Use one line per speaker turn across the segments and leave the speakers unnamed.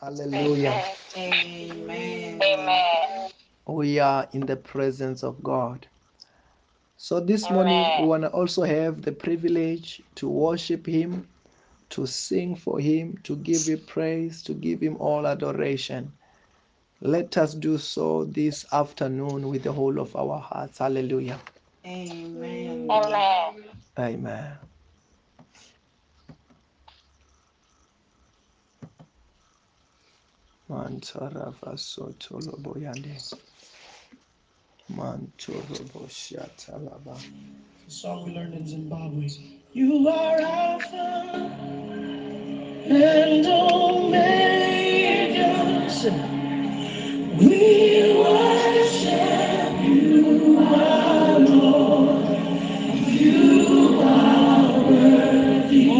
Hallelujah.
Amen.
Amen.
We are in the presence of God. So this morning, we want to also have the privilege to worship Him, to sing for Him, to give Him praise, to give Him all adoration. Let us do so this afternoon with the whole of our hearts. Hallelujah.
Amen.
Amen.
Amen. Mantarava sotoloboyande. Mantorobo shatalaba.
The song we learned in Zimbabwe. You are Alpha and Omega. We worship you, our Lord. You are worthy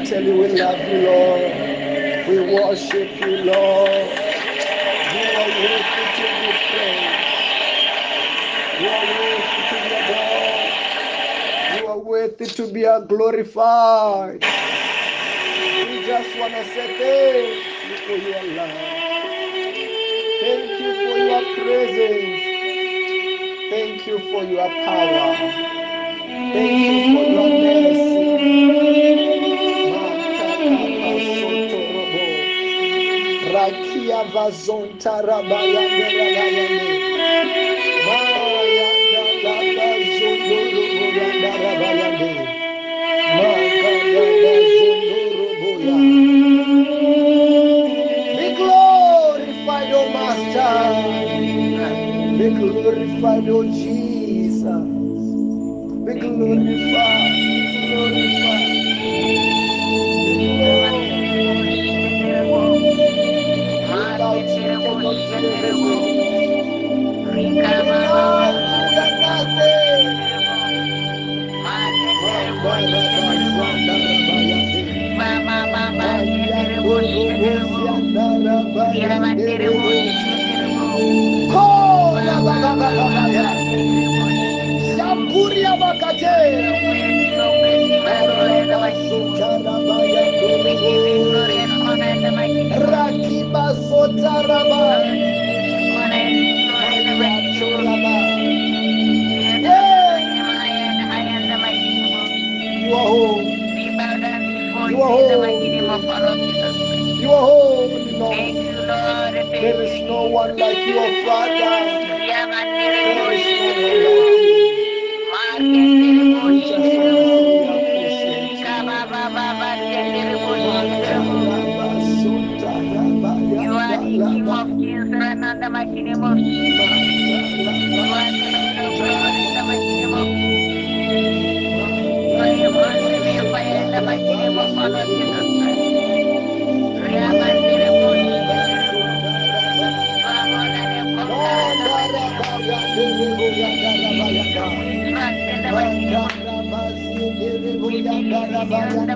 tell you we love you, Lord. We worship you, Lord. You are worthy to be praised. You are worthy to be adored. You are worthy to be glorified. We just want to say thank you for your love. Thank you for your presence. Thank you for your power. Thank you for your mercy. Be glorified, O Master. Be glorified, O Jesus. Be glorified. Like you, Father. There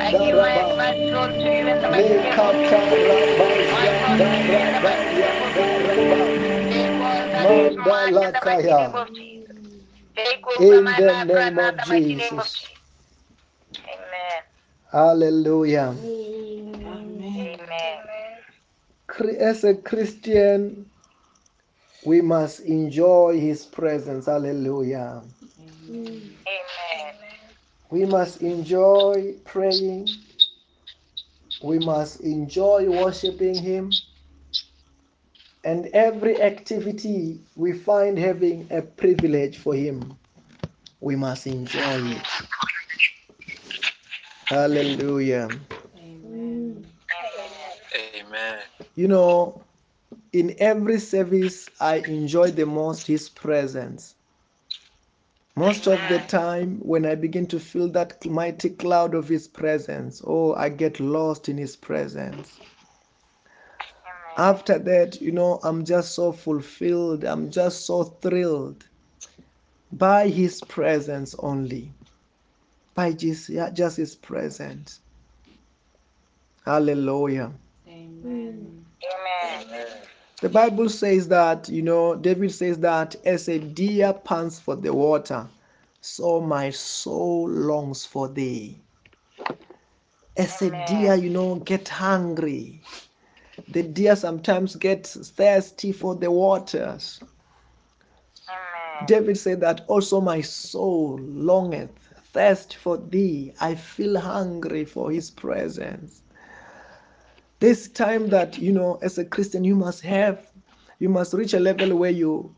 I
give my in the mighty name of Jesus. In the name of Jesus. Amen.
Hallelujah.
Amen.
Cre- As a Christian, we must enjoy His presence. Hallelujah.
Amen.
We must enjoy praying. We must enjoy worshiping Him. And every activity we find having a privilege for Him, we must enjoy it. Hallelujah.
Amen.
Amen.
You know, in every service, I enjoy the most His presence. Most of the time, when I begin to feel that mighty cloud of His presence, oh, I get lost in His presence. After that, you know, I'm just so fulfilled, I'm just so thrilled by His presence only, by just, yeah, just His presence. Hallelujah.
Amen.
The Bible says that, you know, David says that as a deer pants for the water, so my soul longs for thee. As a deer, you know, get hungry. The deer sometimes gets thirsty for the waters. David said that also my soul longeth, thirst for thee. I feel hungry for his presence. This time that, you know, as a Christian, you must have, you must reach a level where you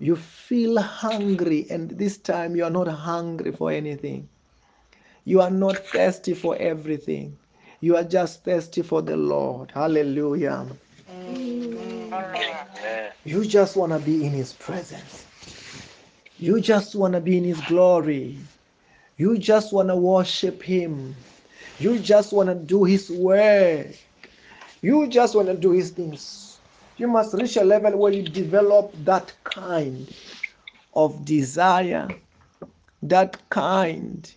you feel hungry and this time you are not hungry for anything You are not thirsty for everything. You are just thirsty for the Lord. Hallelujah.
Amen.
You just want to be in His presence. You just want to be in His glory. You just want to worship Him. You just want to do His work. You just want to do His things. You must reach a level where you develop that kind of desire, that kind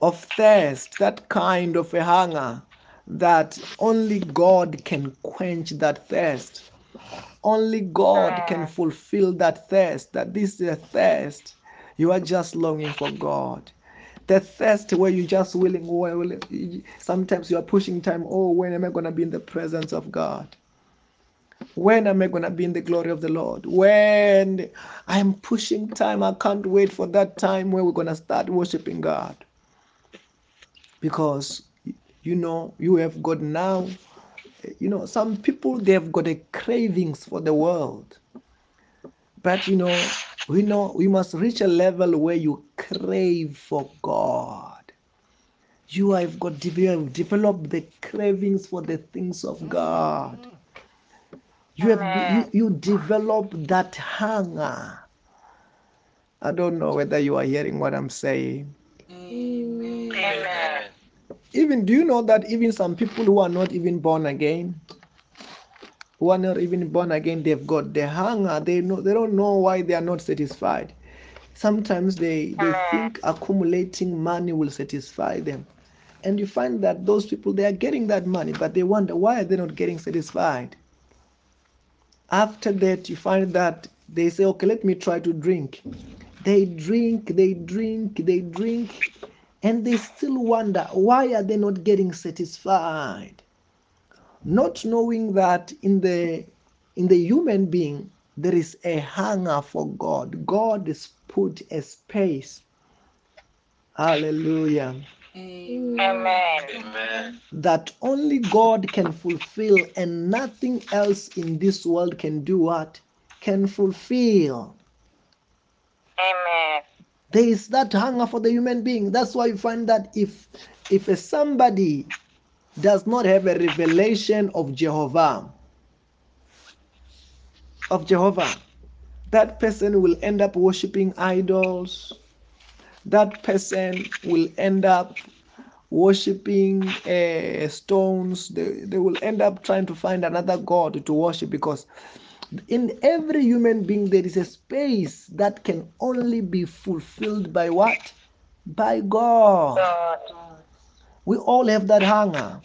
of thirst, that kind of a hunger that only God can quench that thirst. Only God can ah. fulfill that thirst. That this is a thirst. You are just longing for God. The thirst where you're just willing, well, sometimes you are pushing time. Oh, when am I going to be in the presence of God? When am I going to be in the glory of the Lord? When I'm pushing time, I can't wait for that time where we're going to start worshiping God. Because, you know, you have got now, you know, some people, they've got a cravings for the world. But, you know, we know we must reach a level where you crave for God. You have got developed developed the cravings for the things of mm-hmm. God. You have you, you develop that hunger. I don't know whether you are hearing what I'm saying. Mm-hmm.
Amen.
Even do you know that even some people who are not even born again, who are not even born again, they've got the hunger. They know they don't know why they are not satisfied. Sometimes they they hmm. think accumulating money will satisfy them. And you find that those people they are getting that money, but they wonder why are they not getting satisfied? After that, you find that they say, okay, let me try to drink. They drink, they drink, they drink, and they still wonder why are they not getting satisfied? Not knowing that in the in the human being there is a hunger for God. God has put a space. Hallelujah.
Amen.
Amen.
That only God can fulfill, and nothing else in this world can do what? Can fulfill.
Amen.
There is that hunger for the human being. That's why you find that if if a somebody does not have a revelation of Jehovah, of Jehovah, that person will end up worshiping idols. That person will end up worshiping uh, stones. They, they will end up trying to find another God to worship because in every human being there is a space that can only be fulfilled by what? By God.
God.
We all have that hunger.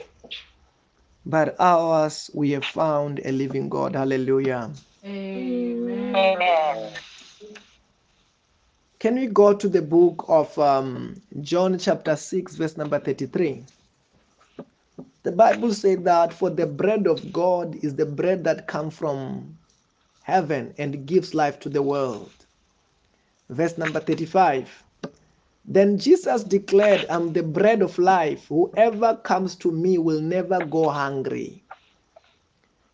But ours, we have found a living God. Hallelujah.
Amen.
Can we go to the book of um, John, chapter 6, verse number 33? The Bible said that for the bread of God is the bread that comes from heaven and gives life to the world. Verse number 35. Then Jesus declared, I'm the bread of life. Whoever comes to me will never go hungry.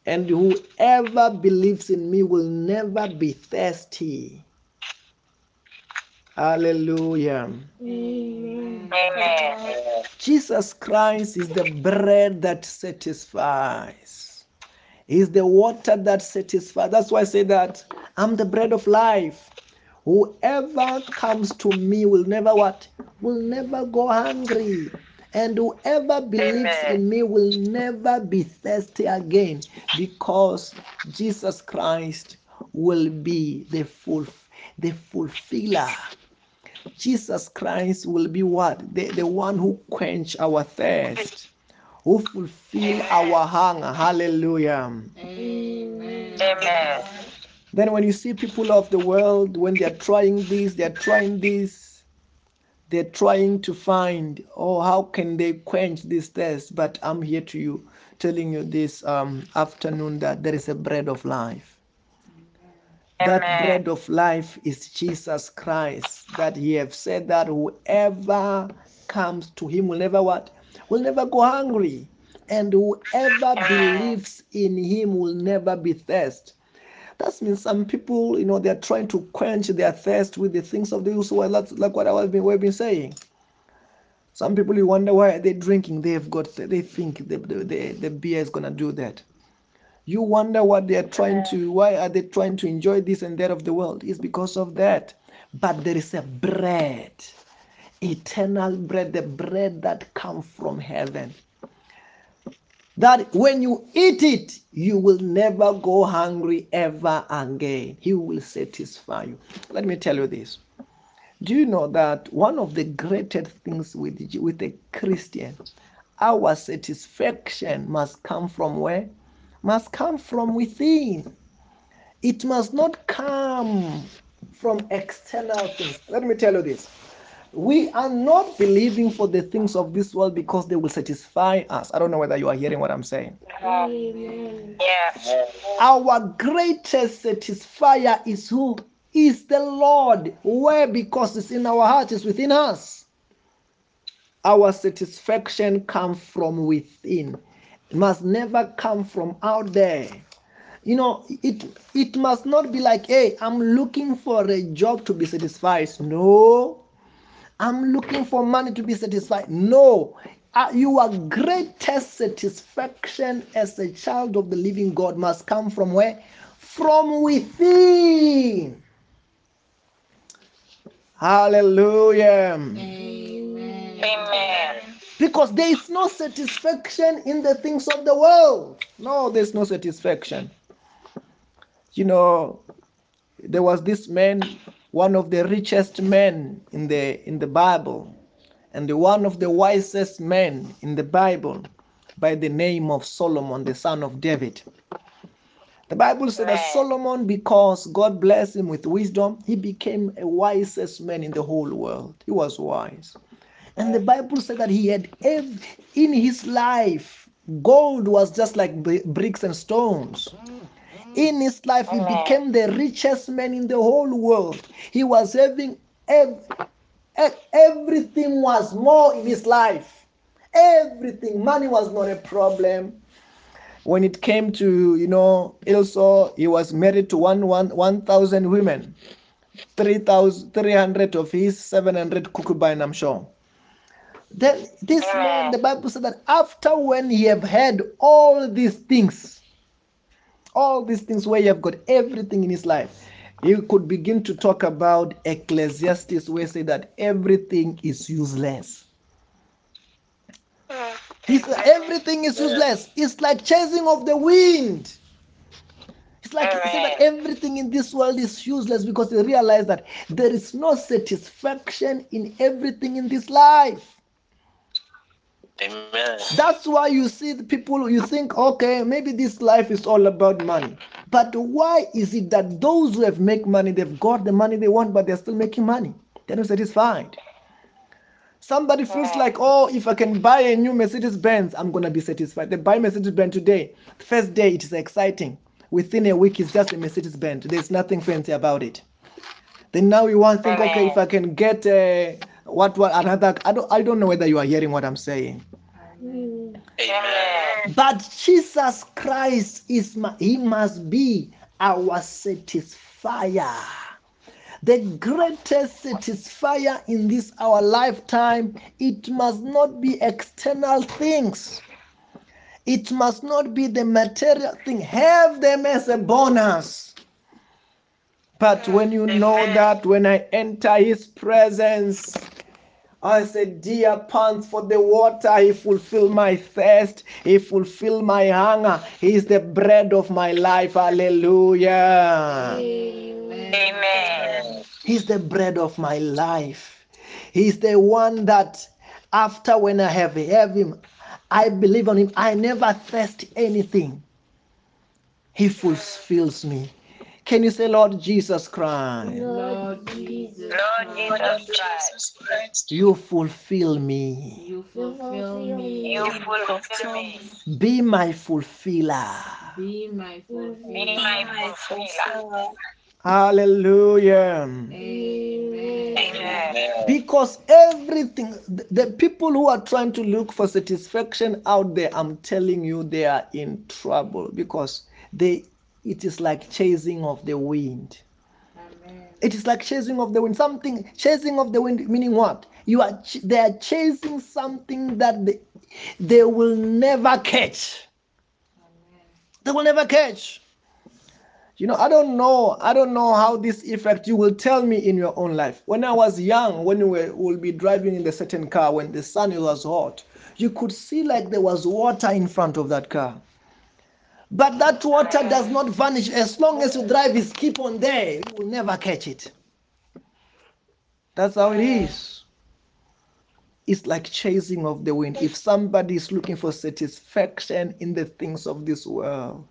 And whoever believes in me will never be thirsty. Hallelujah.
Amen.
Jesus Christ is the bread that satisfies. He's the water that satisfies. That's why I say that I'm the bread of life. Whoever comes to me will never what? Will never go hungry. And whoever believes
Amen.
in me will never be thirsty again because Jesus Christ will be the full the fulfiller Jesus Christ will be what? The, the one who quench our thirst, who fulfill our hunger. Hallelujah.
Amen.
Then when you see people of the world, when they're trying this, they're trying this, they're trying to find, oh, how can they quench this thirst? But I'm here to you, telling you this um, afternoon that there is a bread of life. That bread of life is Jesus Christ. That He have said that whoever comes to Him will never what? Will never go hungry. And whoever believes in Him will never be thirst. That means some people, you know, they're trying to quench their thirst with the things of the world. That's like what I was been, we've been saying. Some people you wonder why are they drinking? They've got they think the the, the, the beer is gonna do that. You wonder what they are trying to why are they trying to enjoy this and that of the world? It's because of that. But there is a bread, eternal bread, the bread that comes from heaven. That when you eat it, you will never go hungry ever again. He will satisfy you. Let me tell you this. Do you know that one of the greatest things with, with a Christian, our satisfaction must come from where? Must come from within. It must not come from external things. Let me tell you this. We are not believing for the things of this world because they will satisfy us. I don't know whether you are hearing what I'm saying.
Yeah.
Our greatest satisfier is who? Is the Lord. Where? Because it's in our heart, it's within us. Our satisfaction comes from within. It must never come from out there. You know, it it must not be like, hey, I'm looking for a job to be satisfied. No. I'm looking for money to be satisfied. No. Uh, your greatest satisfaction as a child of the living God must come from where? From within. Hallelujah.
Amen.
Because there is no satisfaction in the things of the world. No, there's no satisfaction. You know, there was this man, one of the richest men in the in the Bible, and the one of the wisest men in the Bible, by the name of Solomon, the son of David. The Bible said that Solomon, because God blessed him with wisdom, he became a wisest man in the whole world. He was wise. And the Bible said that he had in his life, gold was just like bricks and stones. In his life, he became the richest man in the whole world. He was having ev- everything was more in his life. Everything. Money was not a problem. When it came to, you know, also he was married to one one one thousand women. three thousand three hundred of his 700 concubine, I'm sure. Then this man, the Bible said that after when he have had all these things, all these things where you have got everything in his life, he could begin to talk about Ecclesiastes where say that everything is useless. Uh, he said everything is useless. It's like chasing of the wind. It's like he said that everything in this world is useless because he realized that there is no satisfaction in everything in this life.
Amen.
That's why you see the people, you think, okay, maybe this life is all about money. But why is it that those who have make money, they've got the money they want, but they're still making money? They're not satisfied. Somebody feels like, oh, if I can buy a new Mercedes Benz, I'm gonna be satisfied. They buy Mercedes Benz today. First day, it is exciting. Within a week, it's just a Mercedes Benz. There's nothing fancy about it. Then now you want to think, okay, if I can get uh, what what another, I don't I don't know whether you are hearing what I'm saying.
Amen.
But Jesus Christ is my, he must be our satisfier. The greatest satisfier in this our lifetime, it must not be external things. It must not be the material thing. Have them as a bonus. But when you know that when I enter his presence, I said, Dear pants for the water, he fulfill my thirst, he fulfill my hunger. He is the bread of my life. Hallelujah.
Amen.
He's the bread of my life. He's the one that after when I have, have him, I believe on him. I never thirst anything. He fulfills me. Can you say, Lord Jesus Christ,
Lord Jesus,
Lord Jesus Christ,
Jesus Christ.
you fulfill me.
you fulfill me.
you fulfill me.
Be my fulfiller.
Be my fulfiller.
Be
fulfiller.
my fulfiller.
Hallelujah.
Amen.
Amen.
Because everything, the the people who are trying to look for satisfaction out there, I'm telling you, they are in trouble because they, it is like chasing of the wind.
Amen.
It is like chasing of the wind. Something chasing of the wind, meaning what? You are ch- they are chasing something that they, they will never catch. They will never catch. You know, I don't know. I don't know how this effect you will tell me in your own life. When I was young, when we will be driving in the certain car, when the sun was hot, you could see like there was water in front of that car. But that water does not vanish as long as you drive is keep on there. You will never catch it. That's how it is. It's like chasing of the wind. If somebody is looking for satisfaction in the things of this world,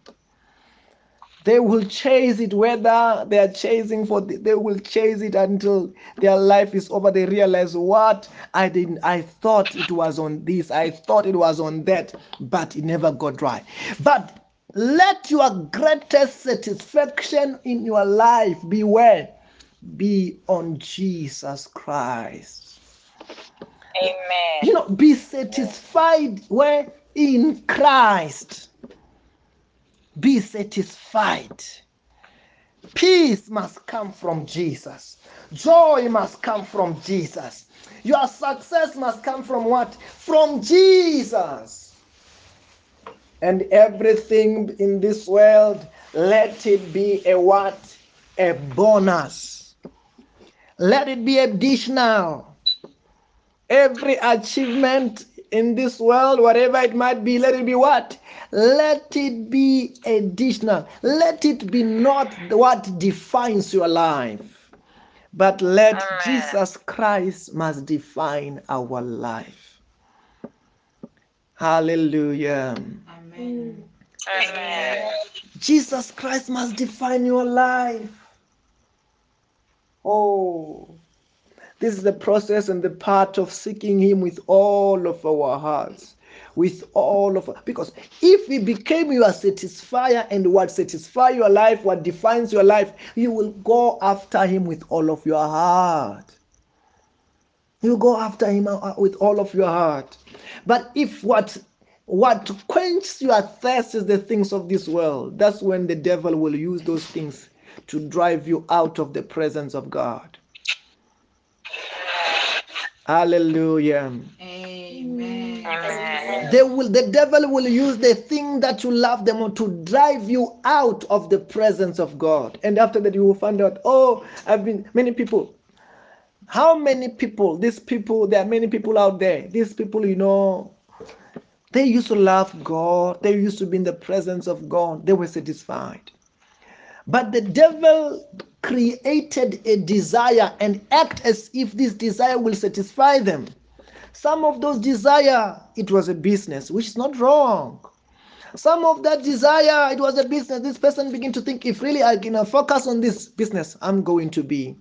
they will chase it whether they are chasing for the, they will chase it until their life is over they realize what i didn't i thought it was on this i thought it was on that but it never got dry but let your greatest satisfaction in your life be where? Be on jesus christ.
Amen.
you know be satisfied where? In christ. Be satisfied. Peace must come from jesus. Joy must come from jesus. Your success must come from what? From jesus and everything in this world let it be a what a bonus let it be additional every achievement in this world, whatever it might be, let it be what? Let it be additional. Let it be not what defines your life, but let. Jesus Christ must define our life. Hallelujah.
Amen.
Jesus Christ must define your life. Oh, this is the process and the part of seeking Him with all of our hearts, with all of because if He became your satisfier and what satisfies your life, what defines your life, you will go after Him with all of your heart. You go after Him uh, with all of your heart. But if what what quenches your thirst is the things of this world, that's when the devil will use those things to drive you out of the presence of God. Hallelujah.
Amen.
Amen.
They will the devil will use the thing that you love them to drive you out of the presence of God. And after that you will find out, oh, I've been many people. How many people, these people, there are many people out there. These people, you know, they used to love God. They used to be in the presence of God. They were satisfied. But the devil created a desire and act as if this desire will satisfy them. Some of those desire, it was a business, which is not wrong. Some of that desire, it was a business. This person begin to think, if really I can focus on this business, I'm going to be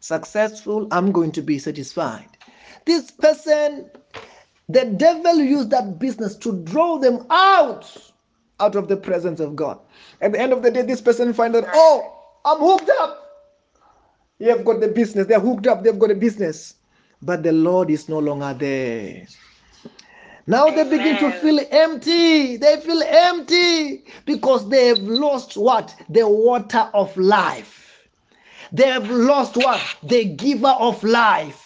successful. I'm going to be satisfied. This person, the devil used that business to draw them out, out of the presence of God. At the end of the day, this person find out, oh, I'm hooked up. You have got the business. They're hooked up. They've got a business. But the Lord is no longer there. Now they begin to feel empty. They feel empty because they have lost what? The water of life. They have lost what? The giver of life.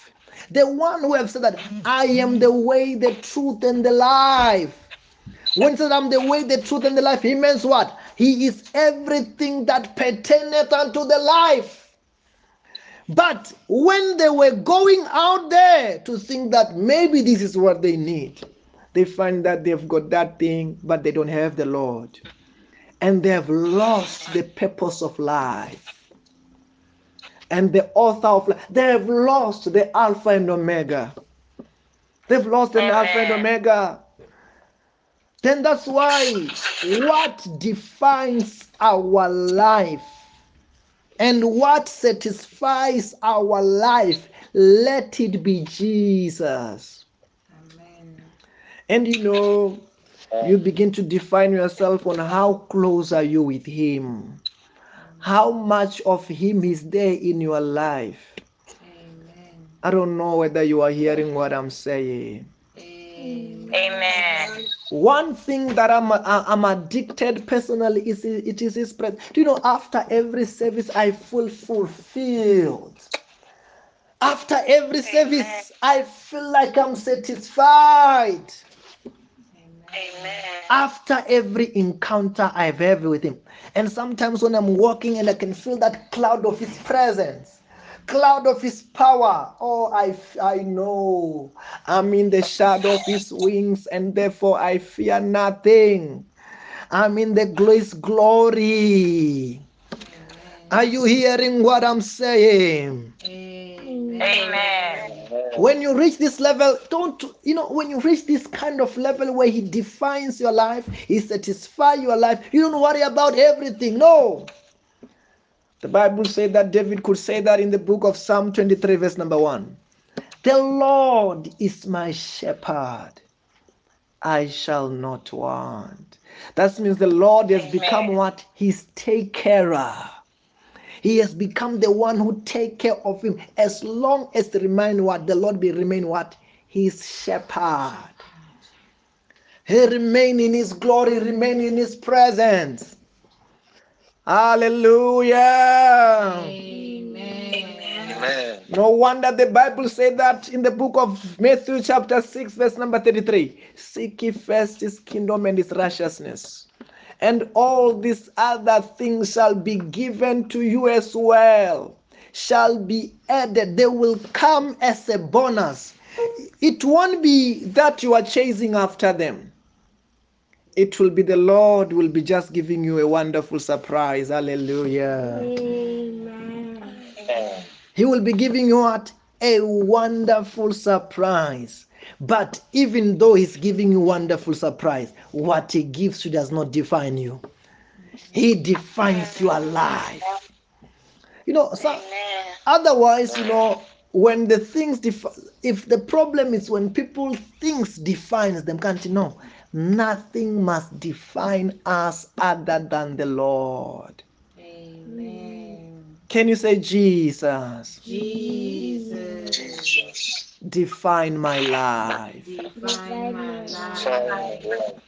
The one who have said that I am the way, the truth, and the life. When he said I'm the way, the truth, and the life, he means what? He is everything that pertaineth unto the life. But when they were going out there to think that maybe this is what they need, they find that they've got that thing, but they don't have the Lord. And they have lost the purpose of life. And the author of life, they have lost the Alpha and Omega. They've lost the Alpha and Omega. Then that's why what defines our life and what satisfies our life, let it be Jesus.
Amen.
And you know, you begin to define yourself on how close are you with Him. How much of Him is there in your life?
Amen.
I don't know whether you are hearing what I'm saying.
Amen.
One thing that I'm I'm addicted personally is it is His presence. Do you know? After every service, I feel fulfilled. After every service, I feel like I'm satisfied.
Amen.
After every encounter I've ever with Him, and sometimes when I'm walking and I can feel that cloud of His presence, cloud of His power. Oh, I, I know I'm in the shadow of His wings, and therefore I fear nothing. I'm in the glorious glory. Are you hearing what I'm saying?
Amen.
When you reach this level, don't you know when you reach this kind of level where he defines your life, he satisfies your life, you don't worry about everything. No. The Bible said that David could say that in the book of Psalm 23, verse number one. The Lord is my shepherd. I shall not want. That means the Lord has become what? His take carer. He has become the one who take care of him as long as the remain what the Lord be remain what his shepherd. He remain in his glory, remain in his presence. Hallelujah.
Amen.
No wonder the Bible said that in the book of Matthew, chapter 6, verse number 33 Seek ye first his kingdom and his righteousness, and all these other things shall be given to you as well, shall be added. They will come as a bonus. It won't be that you are chasing after them. It will be the Lord will be just giving you a wonderful surprise. Hallelujah. Amen. He will be giving you what? A wonderful surprise. But even though he's giving you wonderful surprise, what he gives you does not define you. He defines your life. You know, so otherwise, you know, when the things defi- if the problem is when people things defines them, can't you know? Nothing must define us other than the Lord.
Amen.
Can you say Jesus?
Jesus.
Jesus.
Define my life.
Define my life.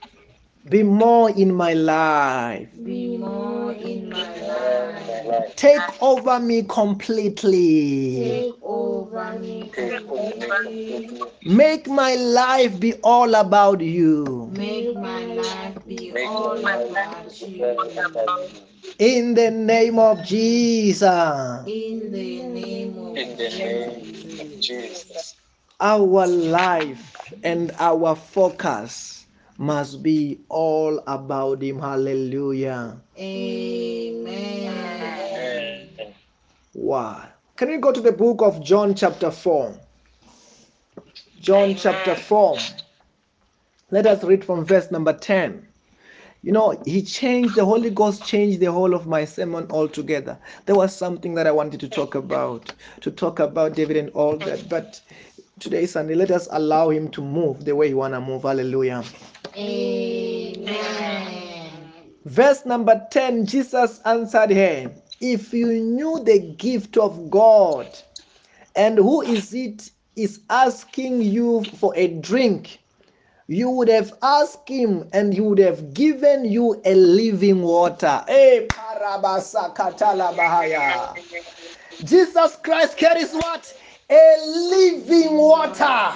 Lord,
Be more in my life.
Be more in my
my
life.
life.
Take over me completely.
Take over me
Take over me
completely.
completely.
Make my life be all about you.
Make my life be all
my life
about
be all about
you.
you.
In the name of Jesus.
In the name of
In the name of
Jesus.
Jesus.
Our life and our focus must be all about Him. Hallelujah.
Amen.
Amen.
Wow. Can we go to the book of John, chapter 4? John, chapter 4. Let us read from verse number 10. You know, he changed, the Holy Ghost changed the whole of my sermon altogether. There was something that I wanted to talk about, to talk about David and all that. But today, Sunday, let us allow him to move the way he want to move. Hallelujah.
Amen.
Verse number 10 Jesus answered her, If you knew the gift of God and who is it is asking you for a drink, you would have asked him and he would have given you a living water. Hey, Parabasakatalabahaya. Jesus Christ carries what? A living water.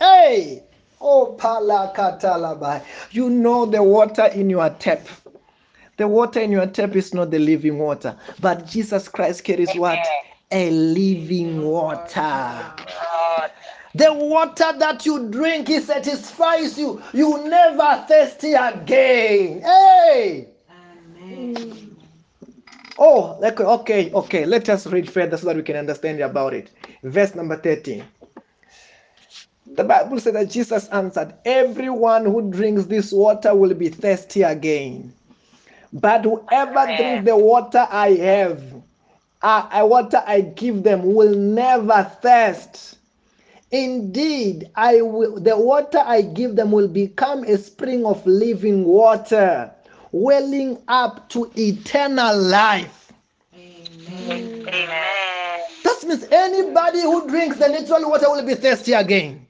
Hey, oh palakatalaba. You know the water in your tap. The water in your tap is not the living water, but Jesus Christ carries what? A living water. The water that you drink, it satisfies you. You never thirsty again. Hey!
Amen.
Oh, like- okay, okay. Let us read further so that we can understand about it. Verse number 13. The Bible says that Jesus answered, Everyone who drinks this water will be thirsty again. But whoever drinks the water I have, uh, uh, water I give them, will never thirst. Indeed, I will, the water I give them will become a spring of living water, welling up to eternal life.
Amen.
Amen.
That means anybody who drinks the natural water will be thirsty again.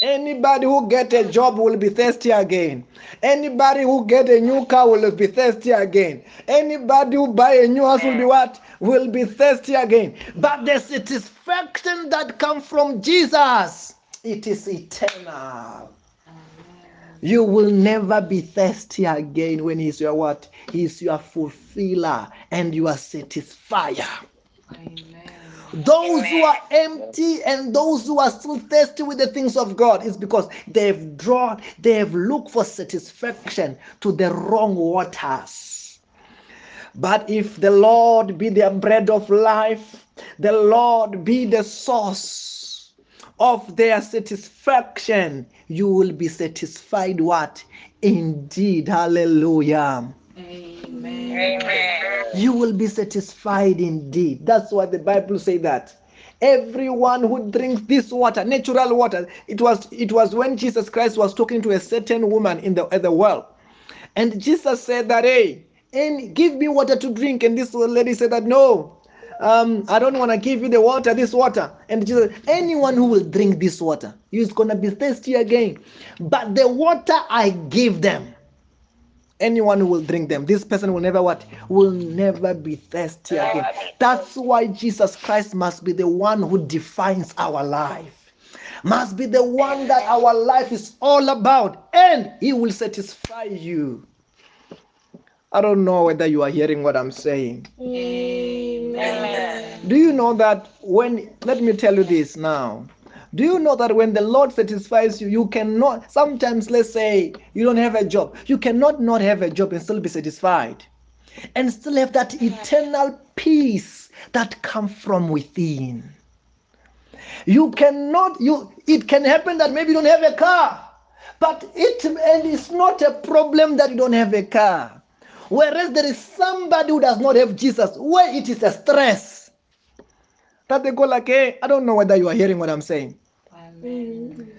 Anybody who get a job will be thirsty again. Anybody who get a new car will be thirsty again. Anybody who buy a new house will be what? Will be thirsty again. But the satisfaction that comes from Jesus, it is eternal. You will never be thirsty again when He's your what? He's your fulfiller and your satisfier.
Amen.
Those who are empty and those who are still thirsty with the things of God is because they've drawn, they have looked for satisfaction to the wrong waters. But if the Lord be their bread of life, the Lord be the source of their satisfaction, you will be satisfied what? Indeed. Hallelujah.
Amen.
Amen.
you will be satisfied indeed. That's why the Bible say that. Everyone who drinks this water, natural water, it was it was when Jesus Christ was talking to a certain woman in the at the well, and Jesus said that, "Hey, and give me water to drink." And this lady said that, "No, um, I don't want to give you the water, this water." And Jesus, anyone who will drink this water, is gonna be thirsty again. But the water I give them, anyone who will drink them. This person will never what? Will never be thirsty again. that's why jesus christ must be the one who defines our life. Must be the one that our life is all about and he will satisfy you. I don't know whether you are hearing what i'm saying.
Amen.
do you know that when let me tell you this now do you know that when the lord satisfies you you cannot sometimes let's say you don't have a job you cannot not have a job and still be satisfied and still have that eternal peace that comes from within. You cannot you it can happen that maybe you don't have a car but it and it's not a problem that you don't have a car. Whereas there is somebody who does not have jesus where it is a stress that they go like hey i don't know whether you are hearing what i'm saying.
Amen.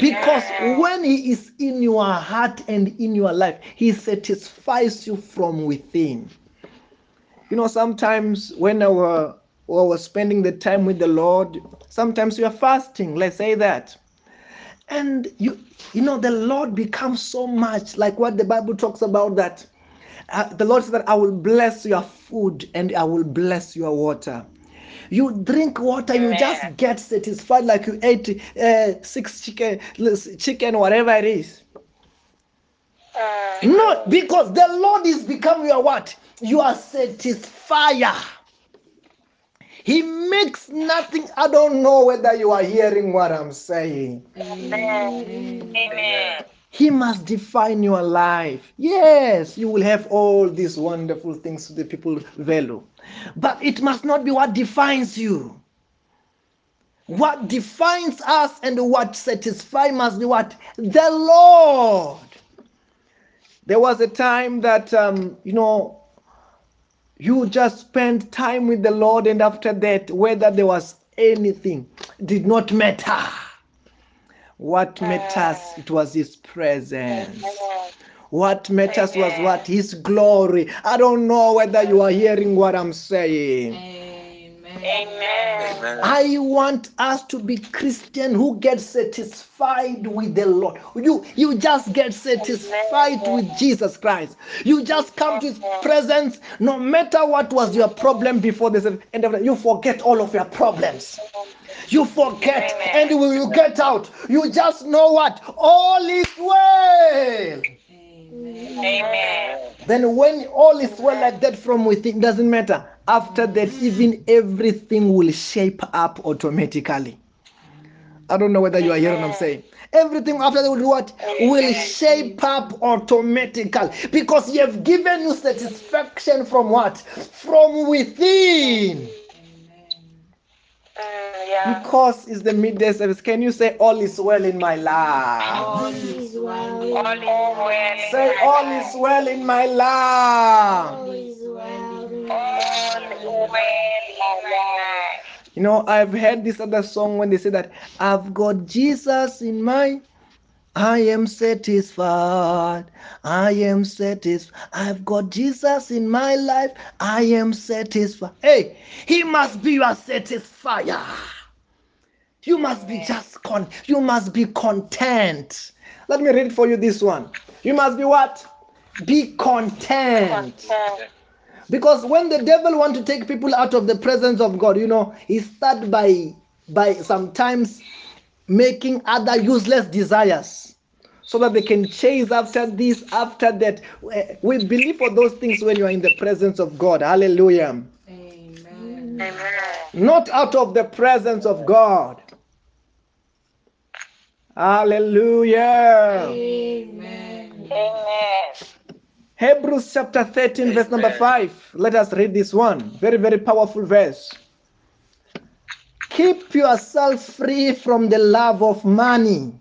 because when he is in your heart and in your life he satisfies you from within. You know sometimes when I were, I was spending the time with the lord sometimes you are fasting let's say that. And you you know the lord becomes so much like what the bible talks about that uh, the lord said that i will bless your food and i will bless your water you drink water you just get satisfied like you ate uh, six chicken chicken whatever it is
Mm.
no because the lord is become your what your satisfier he makes nothing i don't know whether you are hearing what i'm saying
Amen.
Amen.
He must define your life. Yes, you will have all these wonderful things the people value, but it must not be what defines you. What defines us and what satisfies must be what? The Lord. There was a time that, um, you know, you just spent time with the Lord, and after that, whether there was anything, did not matter. What ah. matters, it was His presence.
Amen.
What matters was what? His glory. I don't know whether you are hearing what I'm saying.
Amen.
Amen.
I want us to be Christian who get satisfied with the Lord. You you just get satisfied with Jesus Christ. You just come to his presence no matter what was your problem before this end of the you forget all of your problems. You forget
Amen.
and when you get out, you just know what? All is well.
Amen.
Then when all is well like that from within, doesn't matter. After that, mm. even everything will shape up automatically. I don't know whether you are hearing what I'm saying. Everything after that will do what? Will shape up automatically. Because you have given you satisfaction from what? From within.
Amen.
Mm.
Because it's the midday service. Can you say all is well in my life?
All is well.
All is well in
Say all is well in my life.
All is well
All is well in my life.
You know, I've heard this other song when they say that I've got Jesus in my I am satisfied. I am satisfied. I've got Jesus in my life. I am satisfied. Hey, he must be your satisfier. You must be just con. You must be content. Let me read for you this one. You must be what? Be content.
Content.
Because when the devil want to take people out of the presence of God, you know, he start by by sometimes making other useless desires so that they can chase after this, after that. We believe for those things when you are in the presence of God. Hallelujah.
Amen.
Amen.
Not out of the presence of God. Hallelujah.
Amen.
Amen.
Hebrews chapter 13, verse number 5. Let us read this one. Very, very powerful verse. Keep yourself free from the love of money.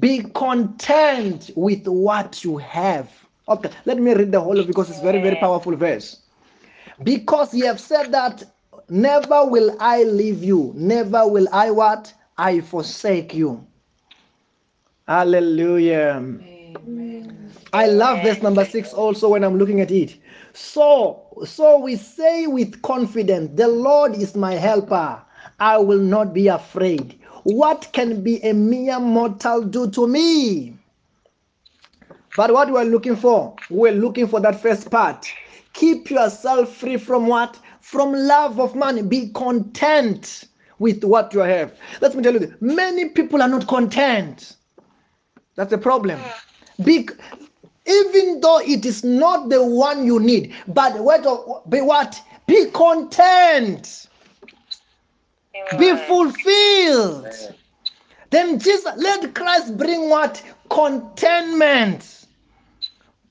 Be content with what you have. Okay, let me read the whole of because it's very, very powerful verse. Because you have said that never will I leave you, never will I what? I forsake you. Hallelujah.
Amen.
I love verse number six also when I'm looking at it. So, so we say with confidence, the Lord is my helper. I will not be afraid. What can be a mere mortal do to me? But what we're looking for, we're looking for that first part. Keep yourself free from what? From love of money. Be content with what you have. Let me tell you, this. many people are not content. That's the problem. Big, even though it is not the one you need, but what? Be what? Be content. Be fulfilled.
Amen.
Then Jesus, let Christ bring what? Contentment.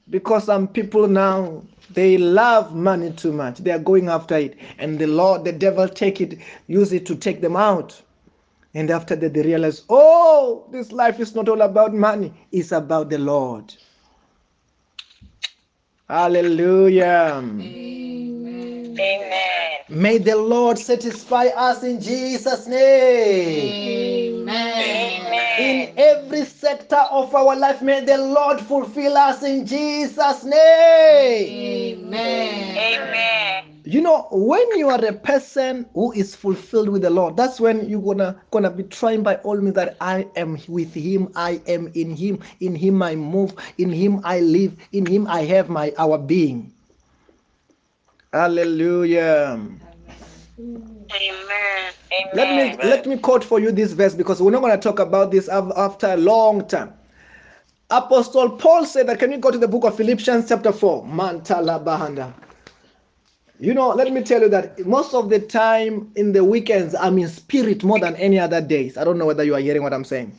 Because some people now they love money too much. They are going after it. And the Lord, the devil take it, use it to take them out. And after that, they realize, oh, this life is not all about money, it's about the Lord. Hallelujah.
Amen.
Amen.
May the Lord satisfy us in Jesus' name.
Amen. Amen.
In every sector of our life, may the Lord fulfill us in Jesus' name.
Amen.
Amen.
You know, when you are a person who is fulfilled with the Lord, that's when you're gonna gonna be trying by all means that I am with Him, I am in Him, in Him I move, in Him I live, in Him I have my our being. Hallelujah.
Amen. Amen.
Let me let me quote for you this verse because we're not going to talk about this after a long time. Apostle Paul said that. Can you go to the book of Philippians chapter four? Mantala bahanda. You know, let me tell you that most of the time in the weekends I'm in spirit more than any other days. I don't know whether you are hearing what I'm saying.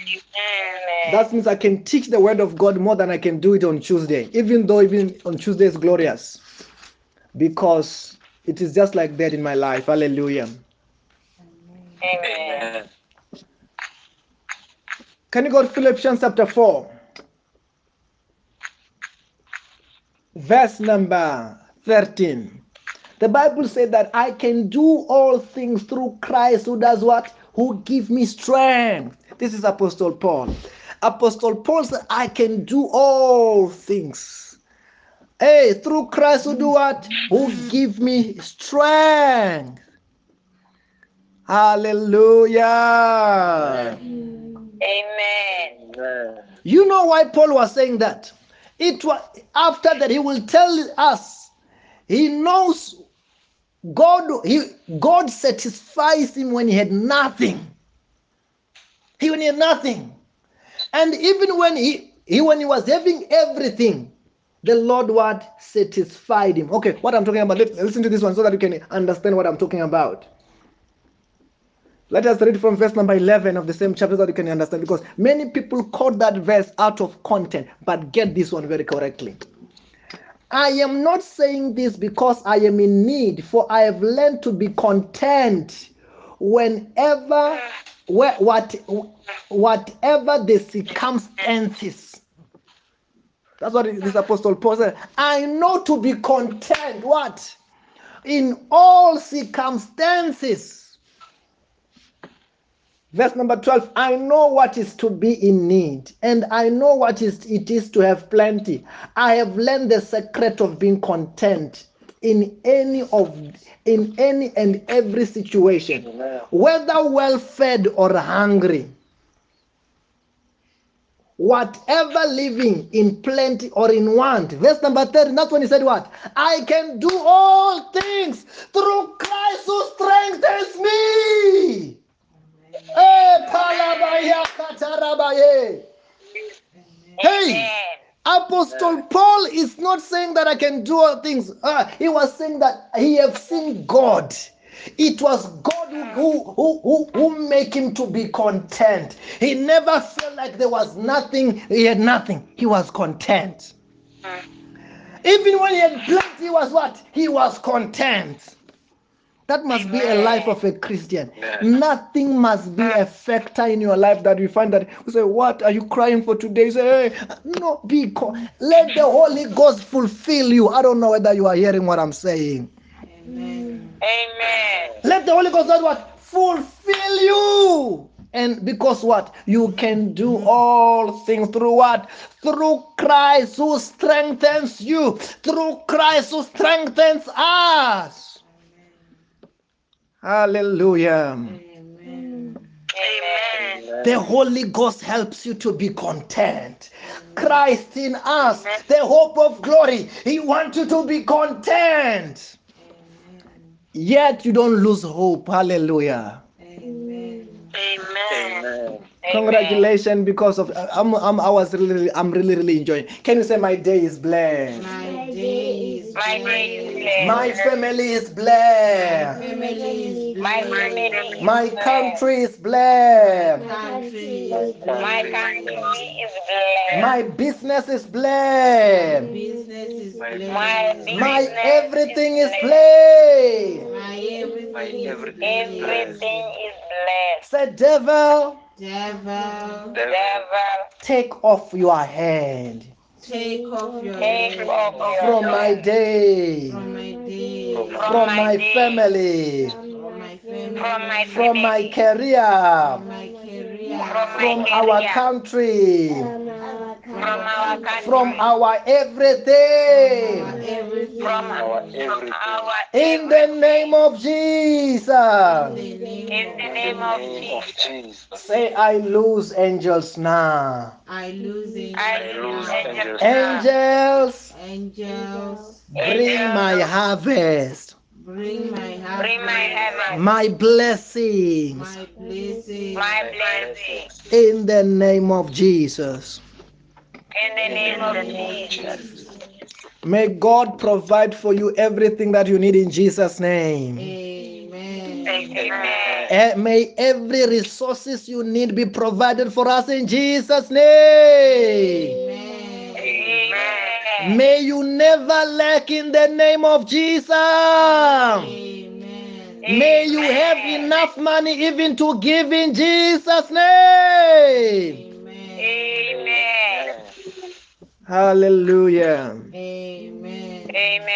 Amen.
That means I can teach the word of God more than I can do it on Tuesday, even though even on Tuesday is glorious, because it is just like that in my life. Hallelujah.
Amen.
Amen.
Can you go to Philippians chapter 4? Verse number 13. The Bible said that I can do all things through Christ who does what? Who give me strength. This is Apostle Paul. Apostle Paul said, I can do all things. Hey, through Christ who do what? Who give me strength. Hallelujah.
Amen.
You know why Paul was saying that? It was after that he will tell us he knows God he God satisfies him when he had nothing. He when he had nothing. And even when he, he when he was having everything, the Lord what satisfied him. Okay, what I'm talking about, let, listen to this one so that you can understand what I'm talking about. Let us read from verse number 11 of the same chapter so that you can understand because many people quote that verse out of content, but get this one very correctly. I am not saying this because I am in need, for I have learned to be content whenever, what, whatever the circumstances. That's what this apostle Paul said. I know to be content. What? In all circumstances. Verse number 12 I know what is to be in need, and I know what is it is to have plenty. I have learned the secret of being content in any of in any and every situation, whether well fed or hungry. Whatever living in plenty or in want. Verse number 30, that's when he said, What? I can do all things through Christ who strengthens me. Eh. Hey, Apostle Paul is not saying that I can do all things. Ah, he was saying that he have seen God. It was God who, who, who, who, make him to be content. He never felt like there was nothing, he had nothing. He was content. Even when he had plenty, he was what? He was content. That must be a life of a Christian. Nothing must be a factor in your life that you find that you say, What are you crying for today? You say, Hey, no, be co- let the Holy Ghost fulfill you. I don't know whether you are hearing what I'm saying.
Amen.
Amen.
Let the Holy Ghost do what? Fulfill you. And because what? You can do all things through what? Through Christ who strengthens you. Through Christ who strengthens us. Hallelujah.
Amen.
Amen.
The Holy Ghost helps you to be content. Christ in us, the hope of glory. He wants you to be content. Yet you don't lose hope. Hallelujah.
Amen.
Amen.
Amen.
Congratulations because of I'm, I'm I was really I'm really really enjoying. Can you say my day is blessed?
My day is
My day is
blessed.
blessed.
My family is blessed.
Family is
My
blessed.
family.
My
is
country is blessed.
Country is
blessed. My country is blessed.
My business is blessed.
Business is
My
blessed.
My
My
business
everything is
blessed.
blessed.
My everything is
everything is
blessed.
Everything is blessed.
Say devil,
Devil,
Devil,
Devil,
take off your hand
take off your
take
hand
off your
from my day,
from my day,
From
from
from
my
my
day,
family,
from my family,
from my
from my career,
from my career,
from
from our
career,
country,
from our country,
from our
our
everything.
everything,
from
our
from
everything.
In the name of Jesus.
in the name of
the
In
name
the
of
name of
Jesus.
Jesus.
Say, I lose angels now.
I lose
I
angels
lose angels.
Angels,
Angels,
bring my harvest,
bring my
Bring my
harvest,
heaven,
my blessings.
my blessings,
my
My
blessings.
blessings.
In the name of Jesus.
In the name of Jesus.
Jesus.
May God provide for you everything that you need in Jesus' name.
Amen.
Amen.
Eh, May every resources you need be provided for us in Jesus' name.
Amen.
Amen.
May you never lack in the name of Jesus.
Amen.
May you have enough money even to give in Jesus' name.
Amen.
Amen.
Hallelujah.
Amen.
Amen.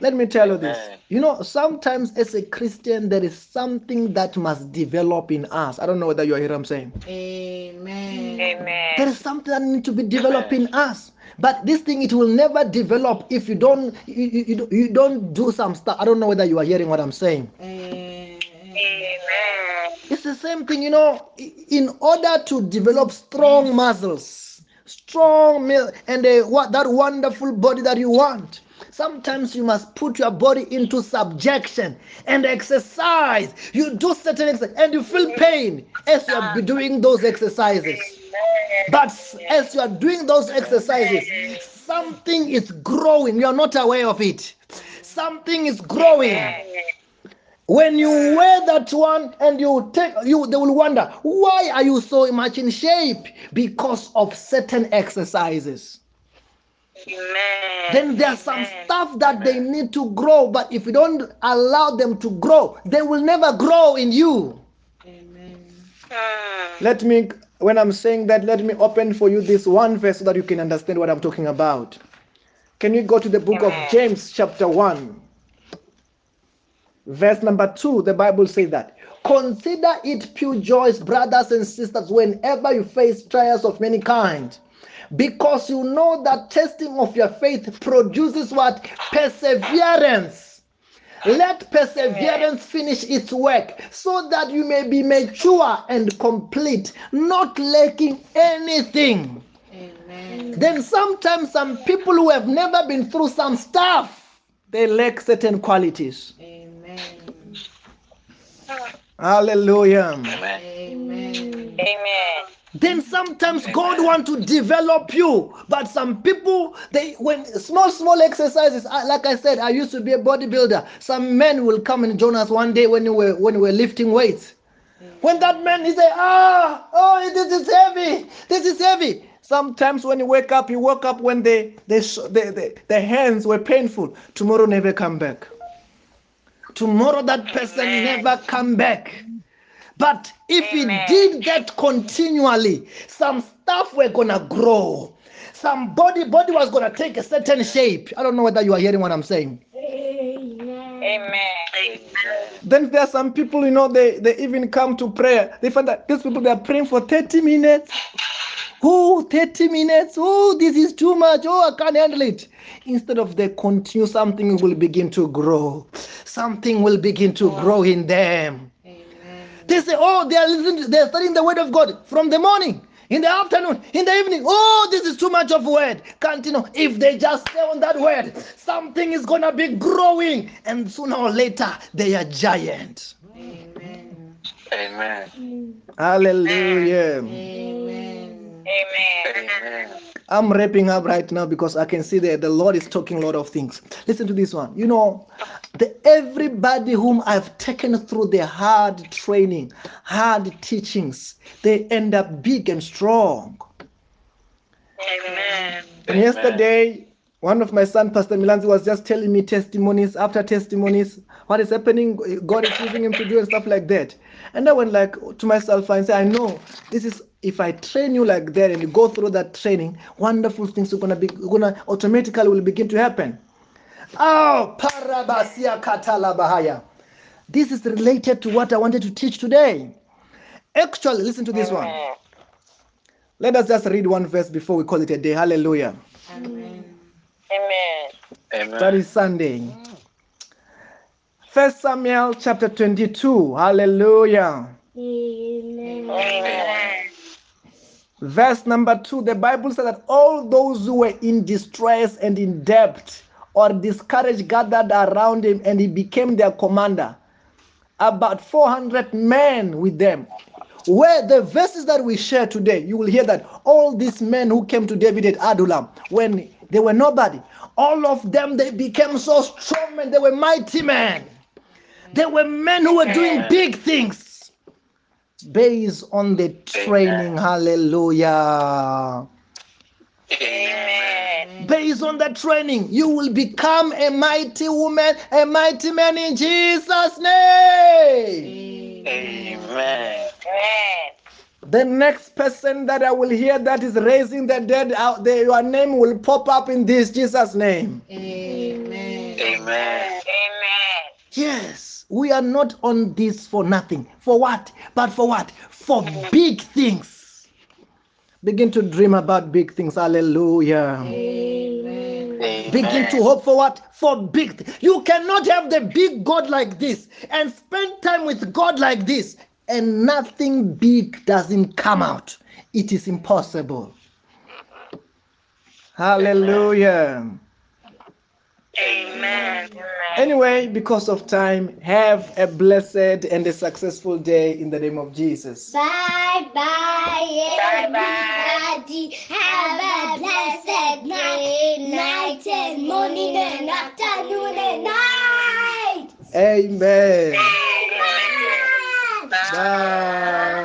Let me tell you this. You know, sometimes as a Christian, there is something that must develop in us. I don't know whether you hear what I'm saying.
Amen.
Amen.
There is something that needs to be developed in us. But this thing, it will never develop if you don't you, you, you don't- don't some stuff. I don't know whether you are hearing what I'm saying.
Amen.
Amen.
It's the same thing, you know. In order to develop strong muscles, strong mil- and a, what that wonderful body that you want, sometimes you must put your body into subjection and exercise. You do certain exercise and you feel pain as you are doing those exercises. But as you are doing those exercises, something is growing. You are not aware of it. Something is growing. When you wear that one and you take you, they will wonder why are you so much in shape because of certain exercises.
Amen.
Then there's some
Amen.
stuff that they need to grow, but if you don't allow them to grow, they will never grow in you.
Amen.
Hmm.
Let me, when I'm saying that, let me open for you this one verse so that you can understand what I'm talking about. Can you go to the book of James, chapter 1, verse number 2? The Bible says that. Consider it pure joy, brothers and sisters, whenever you face trials of many kind, because you know that testing of your faith produces what? Perseverance. Let perseverance finish its work so that you may be mature and complete, not lacking anything.
Amen.
Then sometimes some people who have never been through some stuff, they lack certain qualities.
Amen.
Hallelujah.
Amen.
Amen.
Amen.
Then sometimes God want to develop you, but some people they when small small exercises. I- Like I said, I used to be a bodybuilder. Some men will come and join us one day when we were when we were lifting weights. When that man he say, ah, oh, this is heavy, this is heavy. Sometimes when you wake up, you woke up when the the the, the, the hands were painful. Tomorrow never come back. Tomorrow that person never come back. But if
Amen.
he did that continually, some stuff were gonna grow. Some body body was gonna take a certain shape. I don't know whether you are hearing what I'm saying.
Amen.
Then there are some people, you know, they, they even come to prayer. They find that these people they are praying for 30 minutes. Oh, 30 minutes. Oh, this is too much. Oh, I can't handle it. Instead of they continue, something will begin to grow. Something will begin to grow in them.
Amen.
They say, oh, they are listening, they are studying the word of God from the morning, in the afternoon, in the evening. Oh, this is too much of word. Can't you know? If they just stay on that word, something is gonna be growing, and sooner or later they are giant.
Amen.
Amen.
Hallelujah.
Amen.
Amen.
Amen.
I'm wrapping up right now because I can see that the Lord is talking a lot of things. Listen to this one. You know, the everybody whom I've taken through the hard training, hard teachings, they end up big and strong.
Amen.
And yesterday, one of my son, Pastor Milanzi, was just telling me testimonies after testimonies, what is happening, God is using him to do and stuff like that. And I went like to myself and said, I know this is if I train you like that and you go through that training, wonderful things are gonna be gonna automatically will begin to happen. Oh, parabasia katala bahaya. This is related to what I wanted to teach today. Actually, listen to this one. Let us just read one verse before we call it a day. Hallelujah.
Amen.
Amen.
That
Amen.
is Sunday. First Samuel chapter 22. Hallelujah.
Amen.
Verse number 2. The Bible says that all those who were in distress and in debt or discouraged gathered around him and he became their commander. About 400 men with them. Where the verses that we share today, you will hear that all these men who came to David at Adullam, when they were nobody, all of them they became so strong and they were mighty men. They were men who were doing big things based on the training. Hallelujah.
Amen.
Based on the training, you will become a mighty woman, a mighty man in Jesus' name.
Amen.
Amen.
Amen.
The next person that I will hear that is raising the dead out there, your name will pop up in this Jesus' name.
Amen.
Amen.
Amen.
Yes, we are not on this for nothing. For what? But for what? For big things. Begin to dream about big things. Hallelujah.
Amen.
Begin to hope for what? For big. Th- you cannot have the big God like this and spend time with God like this and nothing big doesn't come out. It is impossible. Hallelujah.
Amen. Amen.
Anyway, because of time, have a blessed and a successful day in the name of Jesus.
Bye bye. everybody. Have a blessed night, night and morning and afternoon and night.
Amen. Amen. Bye. bye.